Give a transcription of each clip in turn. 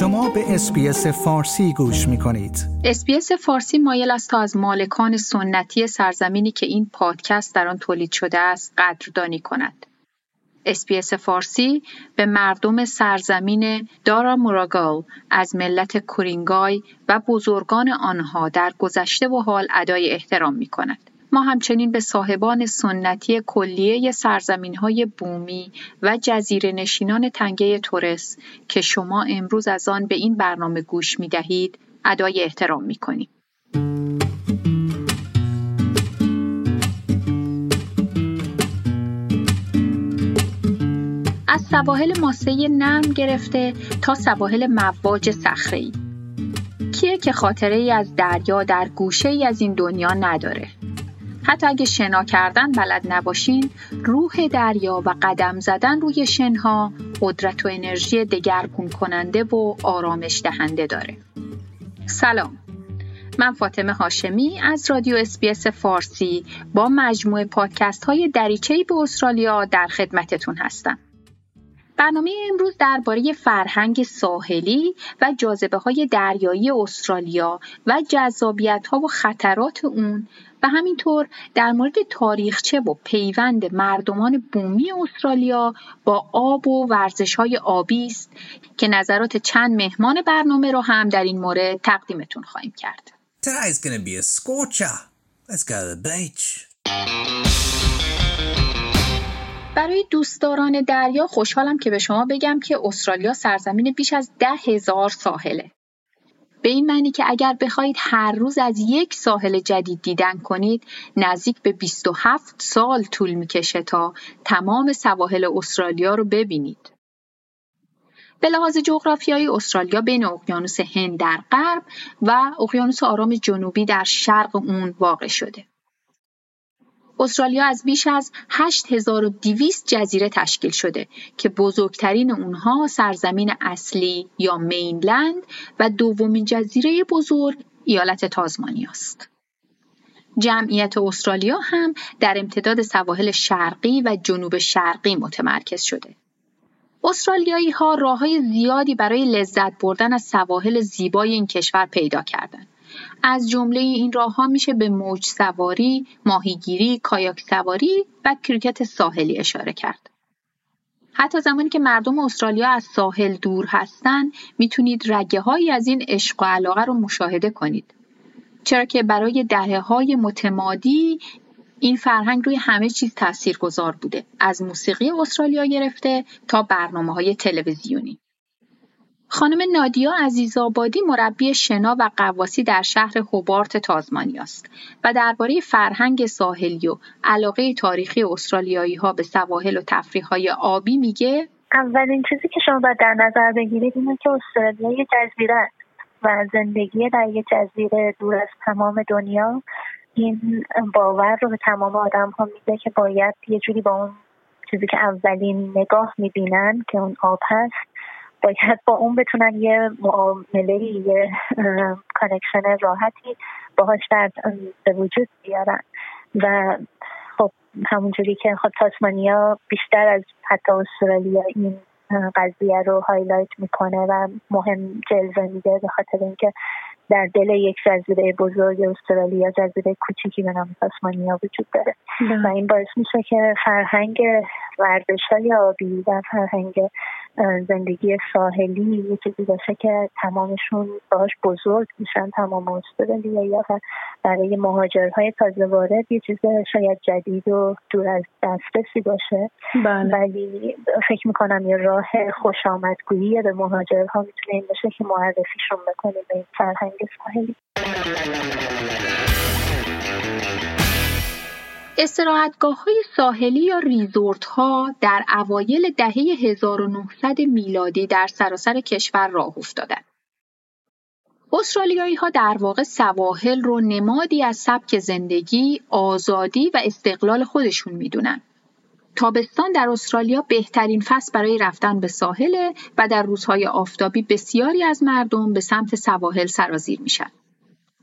شما به SBS فارسی گوش می کنید. SBS فارسی مایل است تا از مالکان سنتی سرزمینی که این پادکست در آن تولید شده است قدردانی کند. SBS فارسی به مردم سرزمین دارا موراگال از ملت کورینگای و بزرگان آنها در گذشته و حال ادای احترام می کند. ما همچنین به صاحبان سنتی کلیه های بومی و جزیره نشینان تنگه تورس که شما امروز از آن به این برنامه گوش می دهید ادای احترام می کنیم. از سواحل ماسه نرم گرفته تا سواحل مواج صخره‌ای کیه که خاطره ای از دریا در گوشه ای از این دنیا نداره حتی اگه شنا کردن بلد نباشین روح دریا و قدم زدن روی شنها قدرت و انرژی دگرگون کننده و آرامش دهنده داره. سلام. من فاطمه هاشمی از رادیو اسپیس فارسی با مجموعه پادکست های دریچه‌ای به استرالیا در خدمتتون هستم. برنامه امروز درباره فرهنگ ساحلی و جاذبه های دریایی استرالیا و جذابیت ها و خطرات اون و همینطور در مورد تاریخچه و پیوند مردمان بومی استرالیا با آب و ورزش های آبی است که نظرات چند مهمان برنامه رو هم در این مورد تقدیمتون خواهیم کرد. Today's gonna be a scorcher. Let's go to the beach. برای دوستداران دریا خوشحالم که به شما بگم که استرالیا سرزمین بیش از ده هزار ساحله. به این معنی که اگر بخواهید هر روز از یک ساحل جدید دیدن کنید نزدیک به 27 سال طول می‌کشه تا تمام سواحل استرالیا رو ببینید. به لحاظ جغرافیایی استرالیا بین اقیانوس هند در غرب و اقیانوس آرام جنوبی در شرق اون واقع شده. استرالیا از بیش از 8200 جزیره تشکیل شده که بزرگترین اونها سرزمین اصلی یا مینلند و دومین جزیره بزرگ ایالت تازمانی است. جمعیت استرالیا هم در امتداد سواحل شرقی و جنوب شرقی متمرکز شده. استرالیایی ها راه های زیادی برای لذت بردن از سواحل زیبای این کشور پیدا کردند. از جمله این ها میشه به موج سواری، ماهیگیری، کایاک سواری و کریکت ساحلی اشاره کرد. حتی زمانی که مردم استرالیا از ساحل دور هستن می‌تونید رگه هایی از این عشق و علاقه رو مشاهده کنید. چرا که برای دهه های متمادی این فرهنگ روی همه چیز تأثیر گذار بوده از موسیقی استرالیا گرفته تا برنامه های تلویزیونی. خانم نادیا عزیزآبادی مربی شنا و قواسی در شهر هوبارت تازمانی است و درباره فرهنگ ساحلی و علاقه تاریخی استرالیایی ها به سواحل و تفریح های آبی میگه. اولین چیزی که شما باید در نظر بگیرید اینه که استرالیا یه جزیره است و زندگی در یه جزیره دور از تمام دنیا این باور رو به تمام آدم ها میده که باید یه جوری با اون چیزی که اولین نگاه می‌بینن که اون آب هست باید با اون بتونن یه معامله یه connection راحتی باهاش در به وجود بیارن. و خب همونجوری که خب تاسمانیا بیشتر از حتی استرالیا این قضیه رو هایلایت می‌کنه و مهم جلوه میده به خاطر اینکه در دل یک جزیره بزرگ استرالیا جزیره کوچیکی به نام تاسمانیا وجود داره. و این باعث میشه که فرهنگ ورزش های آبی و فرهنگ زندگی ساحلی یه چیزی باشه که تمامشون باش بزرگ میشن تمام استرالیا یا برای مهاجرهای تازه وارد یه چیز شاید جدید و دور از دسترسی باشه. بله. ولی فکر می‌کنم یه راه خوش آمدگویی به مهاجرها می‌تونه این باشه که معرفیشون بکنیم به این فرهنگ ساحلی استراحتگاه های ساحلی یا ریزورت ها در اوایل دهه 1900 میلادی در سراسر کشور راه افتادند. استرالیایی ها در واقع سواحل رو نمادی از سبک زندگی، آزادی و استقلال خودشون می‌دونن. تابستان در استرالیا بهترین فصل برای رفتن به ساحل و در روزهای آفتابی بسیاری از مردم به سمت سواحل سرازیر میشن.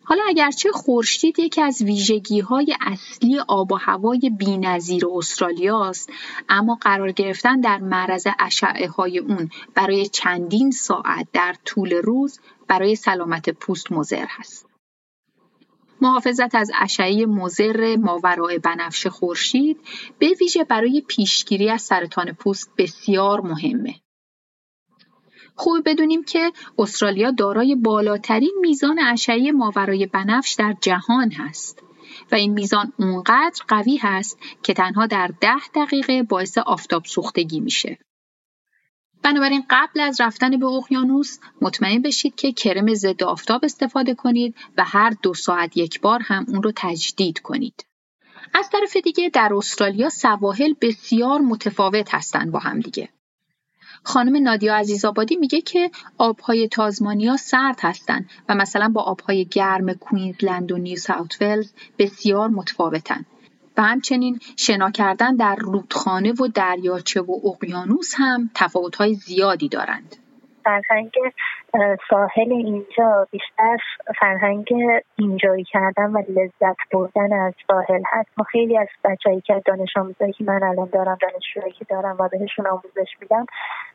حالا اگرچه خورشید یکی از ویژگی های اصلی آب و هوای بینظیر استرالیا است اما قرار گرفتن در معرض اشعه های اون برای چندین ساعت در طول روز برای سلامت پوست مضر هست. محافظت از اشعه مضر ماورای بنفش خورشید به ویژه برای پیشگیری از سرطان پوست بسیار مهمه. خوب بدونیم که استرالیا دارای بالاترین میزان اشعه ماورای بنفش در جهان هست و این میزان اونقدر قوی هست که تنها در ده دقیقه باعث آفتاب سوختگی میشه. بنابراین قبل از رفتن به اقیانوس مطمئن بشید که کرم ضد آفتاب استفاده کنید و هر دو ساعت یک بار هم اون رو تجدید کنید. از طرف دیگه در استرالیا سواحل بسیار متفاوت هستند با هم دیگه. خانم نادیا عزیزآبادی میگه که آبهای تازمانیا سرد هستند و مثلا با آبهای گرم کوینزلند و نیو ساوت ولز بسیار متفاوتن و همچنین شنا کردن در رودخانه و دریاچه و اقیانوس هم تفاوت‌های زیادی دارند. فرهنگ ساحل اینجا بیشتر فرهنگ اینجایی کردن و لذت بردن از ساحل هست. ما خیلی از بچههایی که دانش آموزایی که من الان دارم دانشجوهایی که دارم و بهشون آموزش میدم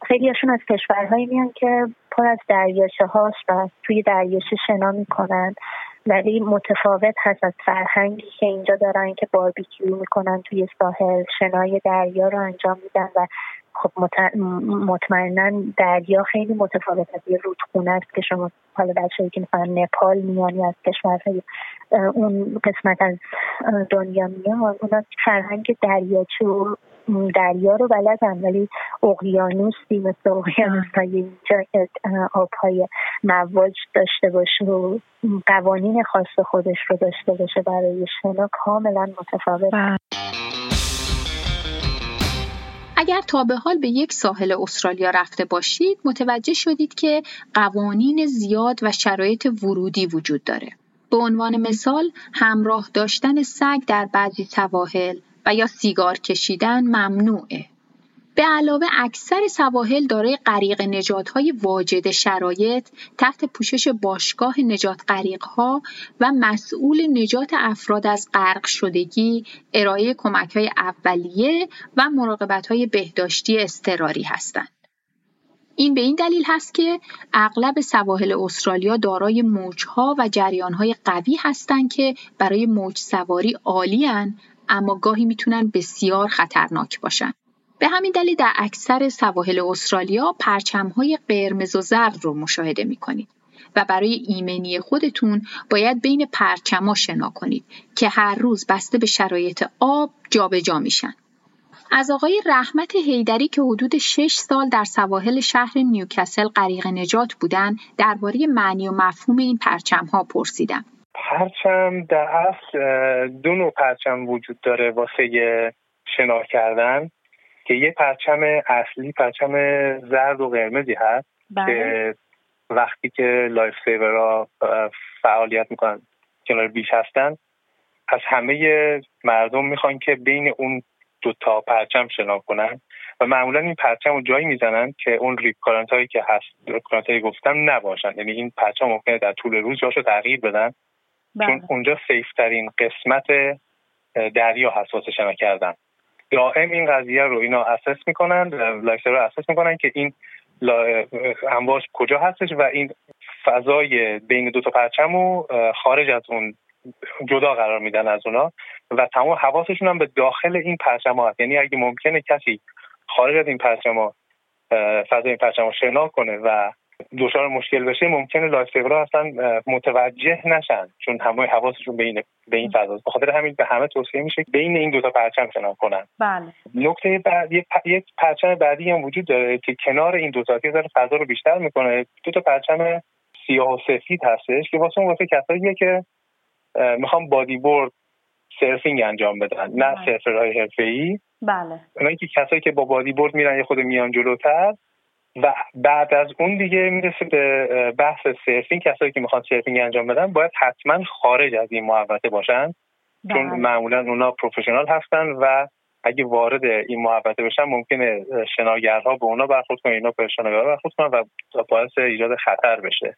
خیلیشون از کشورهایی میان که پر از دریاچه هاست و توی دریاچه شنا می‌کنن. ولی متفاوت هست از فرهنگی که اینجا دارن که باربیکیو می‌کنن توی ساحل شنای دریا رو انجام میدن و خب مطمئنا دریا خیلی متفاوت از یه رودخونه است که شما حالا بچه‌ای که مثلا نپال میانی از کشورهای اون قسمت از دنیا میان اونا فرهنگ دریاچه و دریا رو بلدن ولی اقیانوسی مثل اقیانوس های اینجا که آبهای مواج داشته باشه و قوانین خاص خودش رو داشته باشه برای شنا کاملا متفاوت بله. اگر تا به حال به یک ساحل استرالیا رفته باشید متوجه شدید که قوانین زیاد و شرایط ورودی وجود داره. به عنوان مثال همراه داشتن سگ در بعضی سواحل و یا سیگار کشیدن ممنوعه. به علاوه اکثر سواحل دارای غریق نجاتهای واجد شرایط تحت پوشش باشگاه نجات غریقها و مسئول نجات افراد از غرق شدگی، ارائه کمکهای اولیه و مراقبتهای بهداشتی اضطراری هستند. این به این دلیل هست که اغلب سواحل استرالیا دارای موجها و جریانهای قوی هستند که برای موج سواری عالی اما گاهی می‌تونن بسیار خطرناک باشن. به همین دلیل در اکثر سواحل استرالیا پرچمهای قرمز و زرد رو مشاهده می‌کنید و برای ایمنی خودتون باید بین پرچما شنا کنید که هر روز بسته به شرایط آب جابجا جا میشن. از آقای رحمت هیدری که حدود 6 سال در سواحل شهر نیوکسل غریق نجات بودن درباره معنی و مفهوم این پرچم ها پرسیدم. پرچم در اصل دو نوع پرچم وجود داره واسه شنا کردن که یه پرچم اصلی پرچم زرد و قرمزی هست بله. که وقتی که life saver ا فعالیت می‌کنن کنار beach هستن از همه مردم می‌خوان که بین اون دو تا پرچم شنا کنن و معمولا این پرچم رو جایی می‌زنن که اون rip current هایی که هست current هایی گفتم نباشن یعنی این پرچم ممکنه در طول روز جاشو تغییر بدن بله. چون اونجا safe ترین قسمت دریا هست واسه شنا کردن دائم این قضیه رو اینا assess می‌کنن رو assess می‌کنن که این امواج کجا هستش و این فضای بین دو تا پرچم رو خارج از اون جدا قرار میدن از اونا و تمام حواسشون هم به داخل این پرچم هست. یعنی اگه ممکنه کسی خارج از این پرچم فضای این پرچم شنا کنه و دچار مشکل بشه ممکنه life اصلا متوجه نشن چون همه حواسشون به این به این فضاست. بخاطر همین به همه توصیه میشه بین این دو تا پرچم شنا کنن. بله. نکته بعد یک پرچم بعدی هم وجود داره که کنار این دو تا که فضا رو بیشتر می‌کنه. دو تا پرچم سیاه و سفید هستش که واسه واسه کساییه که می‌خوام body board surfing انجام بدن نه بله. surfer های حرفه‌ای. بله. اونایی که کسایی که با body board میرن یه خود میان جلوتر و بعد از اون دیگه می‌رسه به بحث surfing کسایی که می‌خوان surfing انجام بدن باید حتما خارج از این محوطه باشن چون بله. معمولا اونا پروفشنال هستن و اگه وارد این محوطه بشن ممکنه شناگرها به اونا برخورد کنن اینا به شناگرها برخورد کنن و باعث ایجاد خطر بشه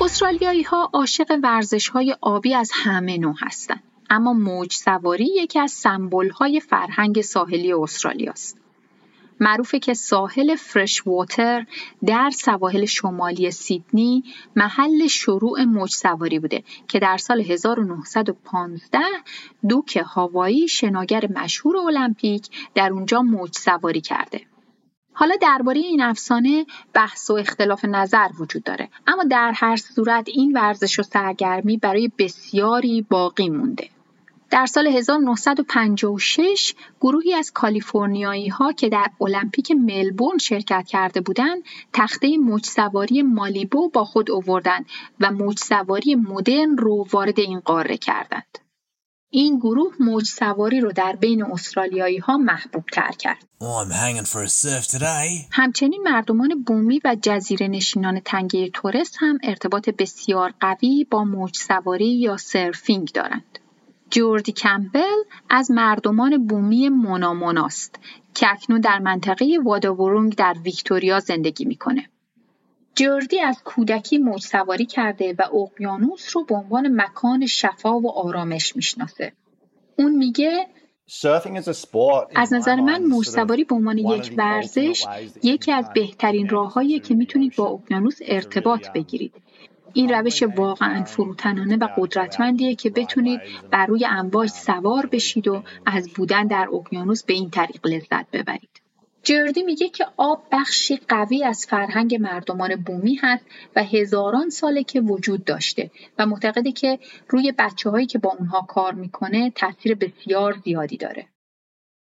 استرالیایی ها عاشق ورزش های آبی از همه نوع هستند. اما موج سواری یکی از سمبل های فرهنگ ساحلی استرالیا است. معروفه که ساحل فرش واتر در سواحل شمالی سیدنی محل شروع موج سواری بوده که در سال 1915 دوک هاوایی شناگر مشهور المپیک در اونجا موج سواری کرده. حالا درباره این افسانه بحث و اختلاف نظر وجود داره اما در هر صورت این ورزش و سرگرمی برای بسیاری باقی مونده. در سال 1956 گروهی از کالیفرنیایی ها که در المپیک ملبورن شرکت کرده بودند تخته موجسواری مالیبو با خود آوردند و موجسواری مدرن رو وارد این قاره کردند. این گروه موج سواری رو در بین استرالیایی ها محبوب تر کرد. همچنین مردمان بومی و جزیره نشینان تنگه تورست هم ارتباط بسیار قوی با موج سواری یا سرفینگ دارند. جوردی کمپل از مردمان بومی موناموناست که اکنون در منطقه واداورونگ در ویکتوریا زندگی می‌کنه. جوردی از کودکی موج سواری کرده و اقیانوس رو به عنوان مکان شفا و آرامش می‌شناسه. اون میگه از نظر من موج سواری به عنوان یک ورزش یکی از بهترین راههایی که می‌تونید با اقیانوس ارتباط بگیرید این روش واقعا فروتنانه و قدرتمندیه که بتونید بر روی امواج سوار بشید و از بودن در اقیانوس به این طریق لذت ببرید. جردی میگه که آب بخشی قوی از فرهنگ مردمان بومی هست و هزاران ساله که وجود داشته و معتقده که روی بچه هایی که با اونها کار می‌کنه تاثیر بسیار زیادی داره.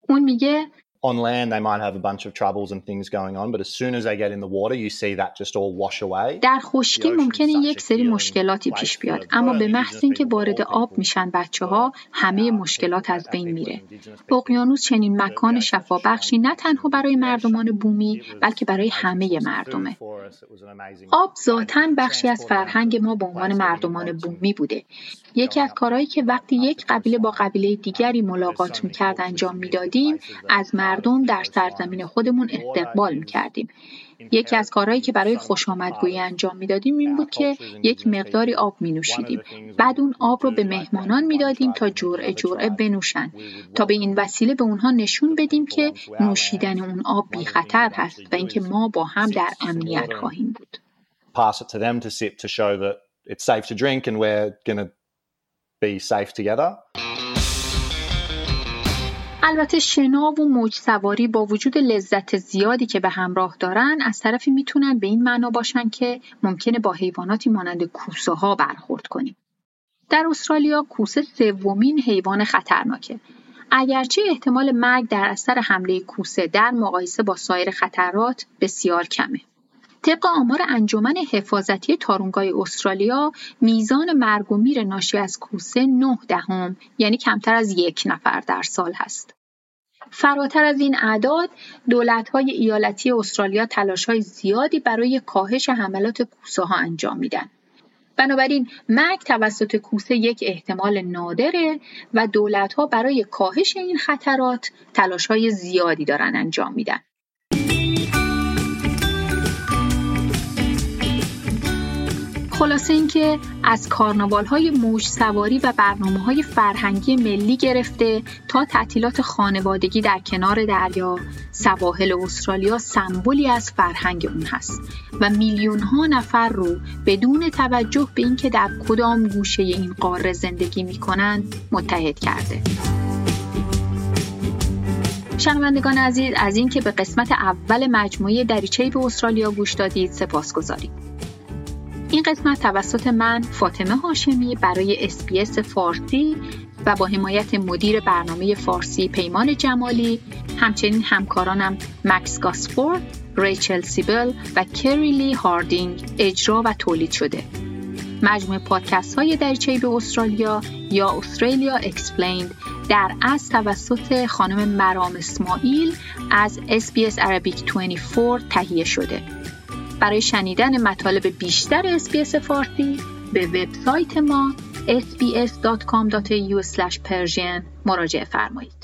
اون میگه on land they might have a bunch of troubles and things going on but as soon as they get in the water you see that just all wash away. در خشکی ممکنه یک سری مشکلاتی پیش بیاد اما به محض اینکه وارد آب میشن بچه ها همه مشکلات از بین میره. اقیانوس چنین مکان شفابخشی نه تنها برای مردمان بومی بلکه برای همه مردمه. آب ذاتا بخشی از فرهنگ ما به عنوان مردمان بومی بوده. یکی از کارهایی که وقتی یک قبیله با قبیله دیگری ملاقات می‌کرد انجام می‌دادیم از مردم در سرزمین خودمون استقبال می‌کردیم یکی از کارهایی که برای خوش آمدگویی انجام می‌دادیم این بود که یک مقداری آب می نوشیدیم. بعد اون آب رو به مهمانان می‌دادیم تا جرعه جرعه بنوشن تا به این وسیله به اونها نشون بدیم که نوشیدن اون آب بی خطر هست و اینکه ما با هم در امنیت خواهیم بود. البته شنا و موج سواری با وجود لذت زیادی که به همراه دارن از طرفی می‌تونن به این معنا باشن که ممکنه با حیواناتی مانند کوسه ها برخورد کنیم. در استرالیا کوسه سومین حیوان خطرناکه. اگرچه احتمال مرگ در اثر حمله کوسه در مقایسه با سایر خطرات بسیار کمه. طبق آمار انجمن حفاظتی تارونگای استرالیا میزان مرگ و میر ناشی از کوسه 9 دهم یعنی کمتر از یک نفر در سال هست. فراتر از این اعداد دولت‌های ایالتی استرالیا های زیادی برای کاهش حملات کوسه ها انجام میدن. بنابراین مرگ توسط کوسه یک احتمال نادره و دولت‌ها برای کاهش این خطرات های زیادی دارن انجام میدن. خلاصه اینکه از کارناوال های موج سواری و برنامه های فرهنگی ملی گرفته تا تعطیلات خانوادگی در کنار دریا سواحل استرالیا سمبولی از فرهنگ اون هست و میلیون ها نفر رو بدون توجه به اینکه در کدام گوشه این قاره زندگی می کنند متحد کرده. شنوندگان عزیز از اینکه به قسمت اول مجموعه دریچه به استرالیا گوش دادید سپاس گذارید. این قسمت توسط من فاطمه هاشمی برای اسپیس فارسی و با حمایت مدیر برنامه فارسی پیمان جمالی همچنین همکارانم مکس گاسفورد، ریچل سیبل و کریلی هاردینگ اجرا و تولید شده. مجموع پادکست های دریچه به استرالیا یا Australia Explained در از توسط خانم مرام اسماعیل از SBS Arabic 24 تهیه شده. برای شنیدن مطالب بیشتر SBS فارسی به وبسایت ما sbs.com.au/persian مراجعه فرمایید.